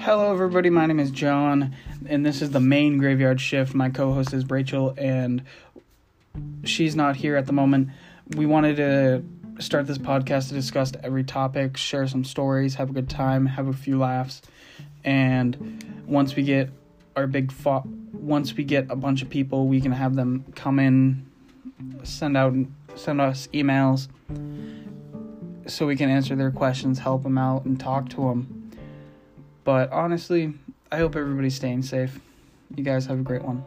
Hello, everybody. My name is John, and this is the Maine graveyard shift. My co host is Rachel, and she's not here at the moment. We wanted to start this podcast to discuss every topic, share some stories, have a good time, have a few laughs, and once we get our big fo- once we get a bunch of people, we can have them come in, send out send us emails so we can answer their questions, help them out, and talk to them. But honestly, I hope everybody's staying safe. You guys have a great one.